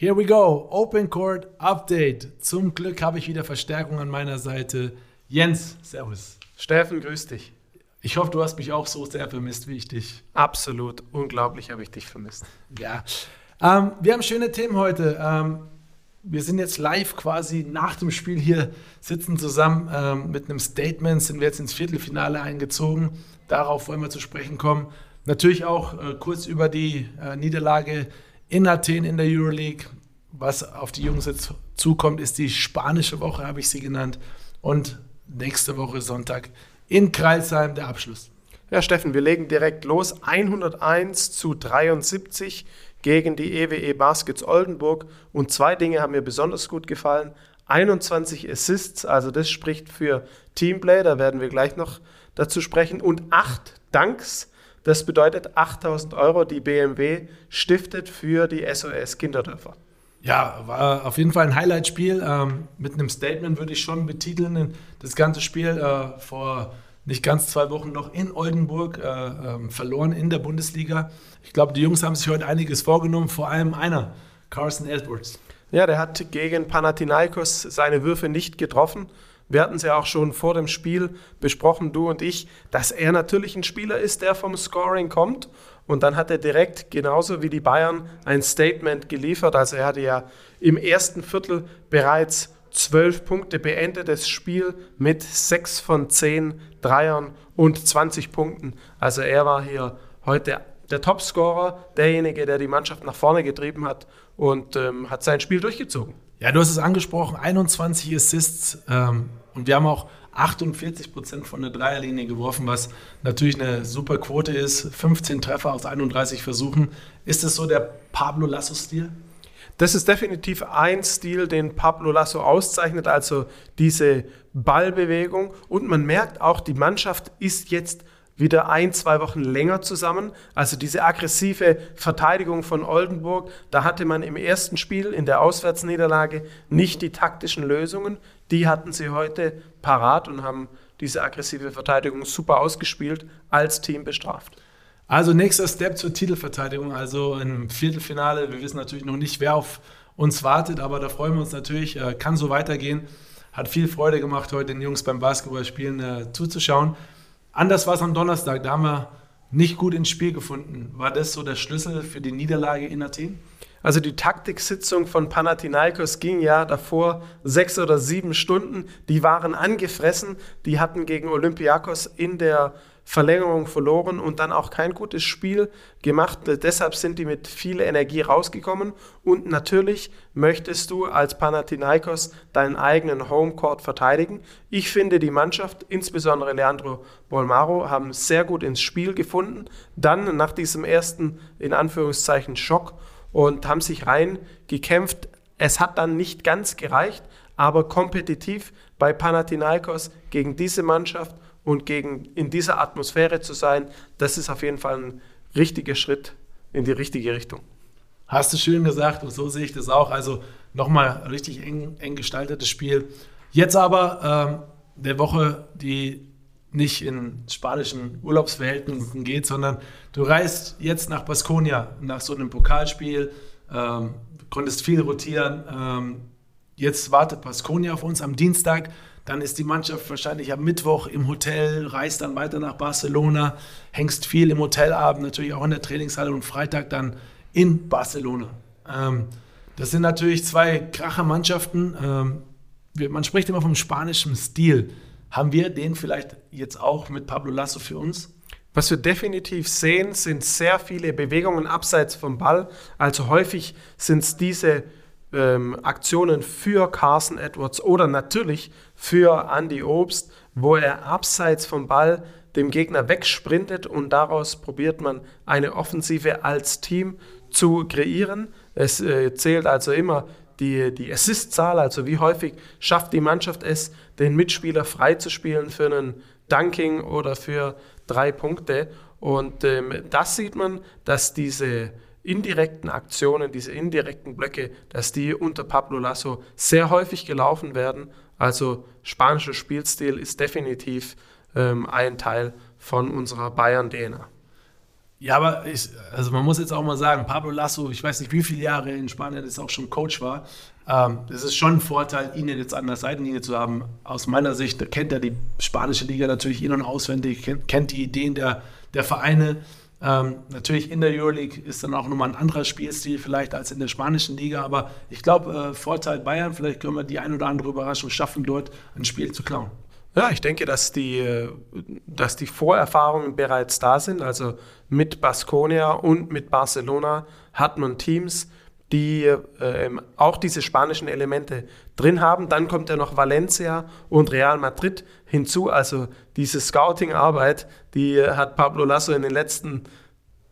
Here we go. Open Court Update. Zum Glück habe ich wieder Verstärkung an meiner Seite. Jens, Servus. Steffen, grüß dich. Ich hoffe, du hast mich auch so sehr vermisst wie ich dich. Absolut. Unglaublich habe ich dich vermisst. Ja. Ähm, wir haben schöne Themen heute. Ähm, wir sind jetzt live quasi nach dem Spiel hier, sitzen zusammen ähm, mit einem Statement, sind wir jetzt ins Viertelfinale eingezogen. Darauf wollen wir zu sprechen kommen. Natürlich auch äh, kurz über die äh, Niederlage in Athen in der Euroleague. Was auf die Jungs jetzt zukommt, ist die spanische Woche, habe ich sie genannt. Und nächste Woche Sonntag in Kreilsheim der Abschluss. Ja, Steffen, wir legen direkt los. 101 zu 73 gegen die EWE Baskets Oldenburg. Und zwei Dinge haben mir besonders gut gefallen. 21 Assists, also das spricht für Teamplay, da werden wir gleich noch dazu sprechen. Und acht Danks, das bedeutet 8000 Euro, die BMW stiftet für die SOS Kinderdörfer. Ja, war auf jeden Fall ein Highlight-Spiel. Ähm, mit einem Statement würde ich schon betiteln. Das ganze Spiel äh, vor nicht ganz zwei Wochen noch in Oldenburg äh, äh, verloren in der Bundesliga. Ich glaube, die Jungs haben sich heute einiges vorgenommen, vor allem einer, Carson Edwards. Ja, der hat gegen Panathinaikos seine Würfe nicht getroffen. Wir hatten es ja auch schon vor dem Spiel besprochen, du und ich, dass er natürlich ein Spieler ist, der vom Scoring kommt. Und dann hat er direkt, genauso wie die Bayern, ein Statement geliefert. Also er hatte ja im ersten Viertel bereits zwölf Punkte beendet, das Spiel mit sechs von zehn Dreiern und 20 Punkten. Also er war hier heute der Topscorer, derjenige, der die Mannschaft nach vorne getrieben hat und ähm, hat sein Spiel durchgezogen. Ja, du hast es angesprochen, 21 Assists ähm, und wir haben auch 48 Prozent von der Dreierlinie geworfen, was natürlich eine super Quote ist. 15 Treffer aus 31 Versuchen. Ist es so der Pablo Lasso-Stil? Das ist definitiv ein Stil, den Pablo Lasso auszeichnet, also diese Ballbewegung. Und man merkt auch, die Mannschaft ist jetzt wieder ein, zwei Wochen länger zusammen. Also diese aggressive Verteidigung von Oldenburg, da hatte man im ersten Spiel in der Auswärtsniederlage nicht die taktischen Lösungen. Die hatten sie heute parat und haben diese aggressive Verteidigung super ausgespielt, als Team bestraft. Also nächster Step zur Titelverteidigung, also im Viertelfinale. Wir wissen natürlich noch nicht, wer auf uns wartet, aber da freuen wir uns natürlich. Äh, kann so weitergehen. Hat viel Freude gemacht, heute den Jungs beim Basketballspielen äh, zuzuschauen. Anders war es am Donnerstag, da haben wir nicht gut ins Spiel gefunden. War das so der Schlüssel für die Niederlage in Athen? Also die Taktiksitzung von Panathinaikos ging ja davor sechs oder sieben Stunden. Die waren angefressen. Die hatten gegen Olympiakos in der Verlängerung verloren und dann auch kein gutes Spiel gemacht. Deshalb sind die mit viel Energie rausgekommen. Und natürlich möchtest du als Panathinaikos deinen eigenen Homecourt verteidigen. Ich finde, die Mannschaft, insbesondere Leandro Bolmaro, haben sehr gut ins Spiel gefunden. Dann nach diesem ersten, in Anführungszeichen, Schock und haben sich rein gekämpft. Es hat dann nicht ganz gereicht, aber kompetitiv bei Panathinaikos gegen diese Mannschaft und gegen in dieser Atmosphäre zu sein, das ist auf jeden Fall ein richtiger Schritt in die richtige Richtung. Hast du schön gesagt und so sehe ich das auch. Also nochmal richtig eng, eng gestaltetes Spiel. Jetzt aber ähm, der Woche, die nicht in spanischen Urlaubsverhältnissen geht, sondern du reist jetzt nach Baskonia nach so einem Pokalspiel, ähm, konntest viel rotieren. Ähm, jetzt wartet Baskonia auf uns am Dienstag. Dann ist die Mannschaft wahrscheinlich am Mittwoch im Hotel, reist dann weiter nach Barcelona, hängst viel im Hotelabend, natürlich auch in der Trainingshalle und Freitag dann in Barcelona. Ähm, das sind natürlich zwei Kracher-Mannschaften. Ähm, man spricht immer vom spanischen Stil. Haben wir den vielleicht jetzt auch mit Pablo Lasso für uns? Was wir definitiv sehen, sind sehr viele Bewegungen abseits vom Ball. Also häufig sind es diese ähm, Aktionen für Carson Edwards oder natürlich für Andy Obst, wo er abseits vom Ball dem Gegner wegsprintet und daraus probiert man eine Offensive als Team zu kreieren. Es äh, zählt also immer die, die Assist-Zahl, also wie häufig schafft die Mannschaft es, den Mitspieler freizuspielen für einen Dunking oder für drei Punkte. Und ähm, das sieht man, dass diese indirekten Aktionen, diese indirekten Blöcke, dass die unter Pablo Lasso sehr häufig gelaufen werden. Also spanischer Spielstil ist definitiv ähm, ein Teil von unserer Bayern-DNA. Ja, aber ich, also man muss jetzt auch mal sagen, Pablo Lasso, ich weiß nicht, wie viele Jahre in Spanien jetzt auch schon Coach war. Ähm, es ist schon ein Vorteil, ihn jetzt an der Seitenlinie zu haben. Aus meiner Sicht kennt er die spanische Liga natürlich in- und auswendig, kennt, kennt die Ideen der, der Vereine. Ähm, natürlich in der Euroleague ist dann auch nochmal ein anderer Spielstil vielleicht als in der spanischen Liga, aber ich glaube, äh, Vorteil Bayern, vielleicht können wir die ein oder andere Überraschung schaffen, dort ein Spiel zu klauen. Ja, ich denke, dass die, äh, dass die Vorerfahrungen bereits da sind. Also mit Baskonia und mit Barcelona hat man Teams, die äh, auch diese spanischen Elemente drin haben. Dann kommt ja noch Valencia und Real Madrid hinzu. Also diese Scouting-Arbeit, die hat Pablo Lasso in den letzten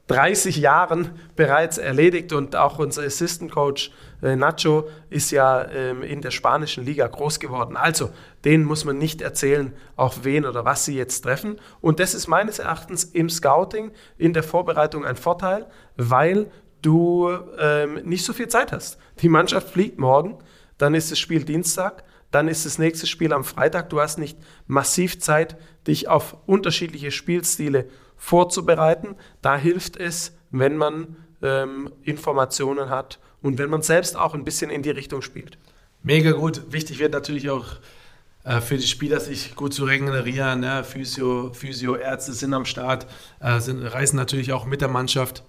30 Jahren bereits erledigt und auch unser Assistant Coach äh, Nacho ist ja ähm, in der spanischen Liga groß geworden. Also, denen muss man nicht erzählen, auf wen oder was sie jetzt treffen. Und das ist meines Erachtens im Scouting, in der Vorbereitung ein Vorteil, weil du ähm, nicht so viel Zeit hast. Die Mannschaft fliegt morgen, dann ist das Spiel Dienstag, dann ist das nächste Spiel am Freitag. Du hast nicht massiv Zeit, dich auf unterschiedliche Spielstile vorzubereiten. Da hilft es, wenn man ähm, Informationen hat und wenn man selbst auch ein bisschen in die Richtung spielt. Mega gut. Wichtig wird natürlich auch äh, für die Spieler, sich gut zu regenerieren. Ne? Physio, Physio, Ärzte sind am Start, äh, sind, reisen natürlich auch mit der Mannschaft.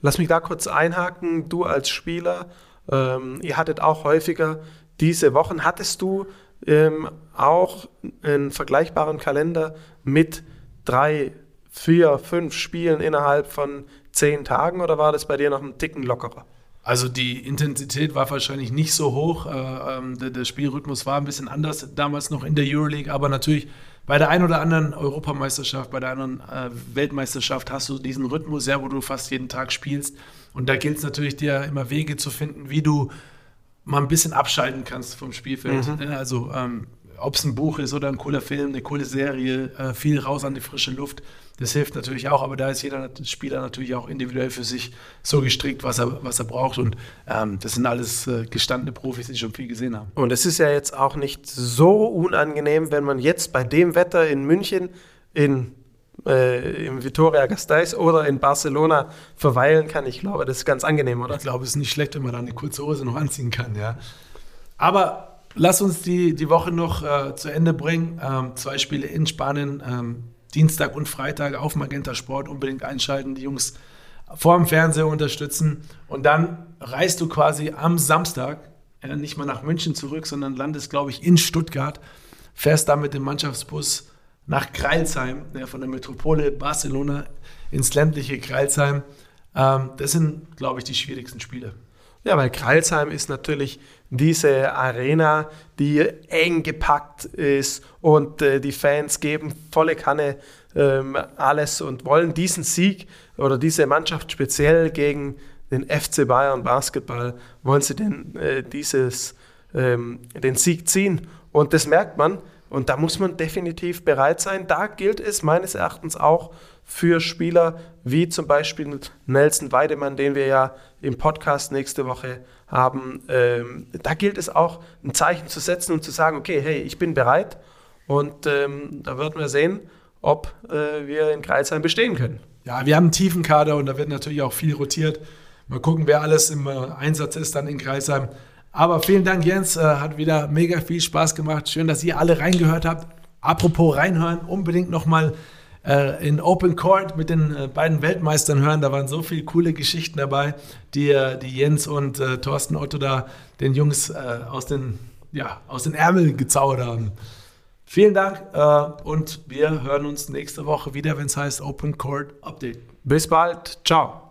Lass mich da kurz einhaken. Du als Spieler, ähm, ihr hattet auch häufiger diese Wochen. Hattest du ähm, auch einen vergleichbaren Kalender mit drei, vier, fünf Spielen innerhalb von zehn Tagen oder war das bei dir noch ein Ticken lockerer? Also die Intensität war wahrscheinlich nicht so hoch. Äh, ähm, der, Spielrhythmus war ein bisschen anders damals noch in der Euroleague, aber natürlich bei der einen oder anderen Europameisterschaft, bei der anderen äh, Weltmeisterschaft hast du diesen Rhythmus, ja, wo du fast jeden Tag spielst. Und da gilt es natürlich, dir immer Wege zu finden, wie du mal ein bisschen abschalten kannst vom Spielfeld. Mhm. Also ähm, ob es ein Buch ist oder ein cooler Film, eine coole Serie, äh, viel raus an die frische Luft. Das hilft natürlich auch, aber da ist jeder Spieler natürlich auch individuell für sich so gestrickt, was er, was er braucht. Und ähm, das sind alles äh, gestandene Profis, die schon viel gesehen haben. Und es ist ja jetzt auch nicht so unangenehm, wenn man jetzt bei dem Wetter in München, in äh, im Vitoria Gasteiz oder in Barcelona verweilen kann. Ich glaube, das ist ganz angenehm, oder? Ich glaube, es ist nicht schlecht, wenn man da eine kurze Hose noch anziehen kann, ja. Aber lass uns die, die Woche noch äh, zu Ende bringen. Ähm, zwei Spiele in Spanien, ähm, Dienstag und Freitag auf Magenta Sport. Unbedingt einschalten, die Jungs vor dem Fernseher unterstützen. Und dann reist du quasi am Samstag äh, nicht mal nach München zurück, sondern landest, glaube ich, in Stuttgart. Fährst da mit dem Mannschaftsbus nach Kreilsheim, ja, von der Metropole Barcelona ins ländliche Kreilsheim. Ähm, das sind, glaube ich, die schwierigsten Spiele. Ja, weil Kreilsheim ist natürlich diese Arena, die eng gepackt ist und äh, die Fans geben volle Kanne ähm, alles und wollen diesen Sieg oder diese Mannschaft speziell gegen den FC Bayern Basketball, wollen sie den, äh, dieses, ähm, den Sieg ziehen. Und das merkt man und da muss man definitiv bereit sein. Da gilt es meines Erachtens auch für Spieler wie zum Beispiel Nelson Weidemann, den wir ja im Podcast nächste Woche haben. Ähm, da gilt es auch, ein Zeichen zu setzen und zu sagen, okay, hey, ich bin bereit. Und ähm, da werden wir sehen, ob äh, wir in Kreisheim bestehen können. Ja, wir haben einen tiefen Kader und da wird natürlich auch viel rotiert. Mal gucken, wer alles im äh, Einsatz ist dann in Kreisheim. Aber vielen Dank, Jens. Äh, hat wieder mega viel Spaß gemacht. Schön, dass ihr alle reingehört habt. Apropos reinhören, unbedingt nochmal äh, in Open Court mit den äh, beiden Weltmeistern hören. Da waren so viele coole Geschichten dabei, die, die Jens und Thorsten Otto da den Jungs aus, den, ja, aus den Ärmeln gezaubert haben. Vielen Dank und wir hören uns nächste Woche wieder, wenn es heißt Open Court Update. Bis bald. Ciao.